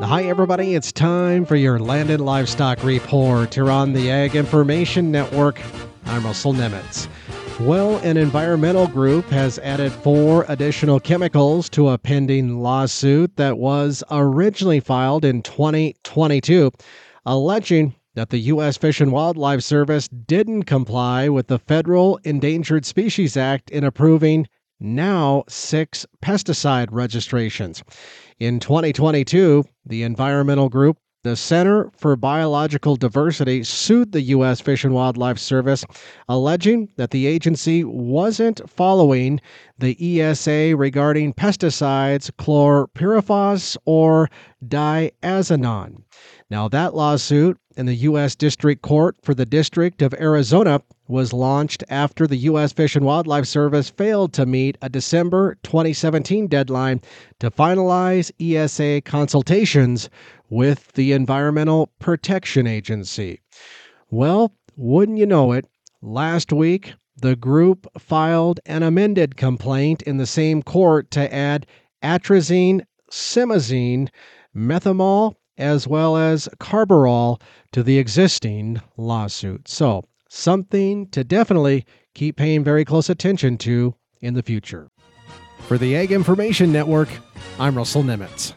Hi, everybody. It's time for your landed livestock report here on the Ag Information Network. I'm Russell Nemitz. Well, an environmental group has added four additional chemicals to a pending lawsuit that was originally filed in 2022, alleging that the U.S. Fish and Wildlife Service didn't comply with the Federal Endangered Species Act in approving now six pesticide registrations. In 2022, the environmental group the Center for Biological Diversity sued the U.S. Fish and Wildlife Service, alleging that the agency wasn't following the ESA regarding pesticides chlorpyrifos or diazinon. Now, that lawsuit in the U.S. District Court for the District of Arizona was launched after the U.S. Fish and Wildlife Service failed to meet a December 2017 deadline to finalize ESA consultations with the Environmental Protection Agency. Well, wouldn't you know it, last week the group filed an amended complaint in the same court to add atrazine, simazine, methomyl, as well as carbaryl to the existing lawsuit. So, something to definitely keep paying very close attention to in the future. For the Ag Information Network, I'm Russell Nemitz.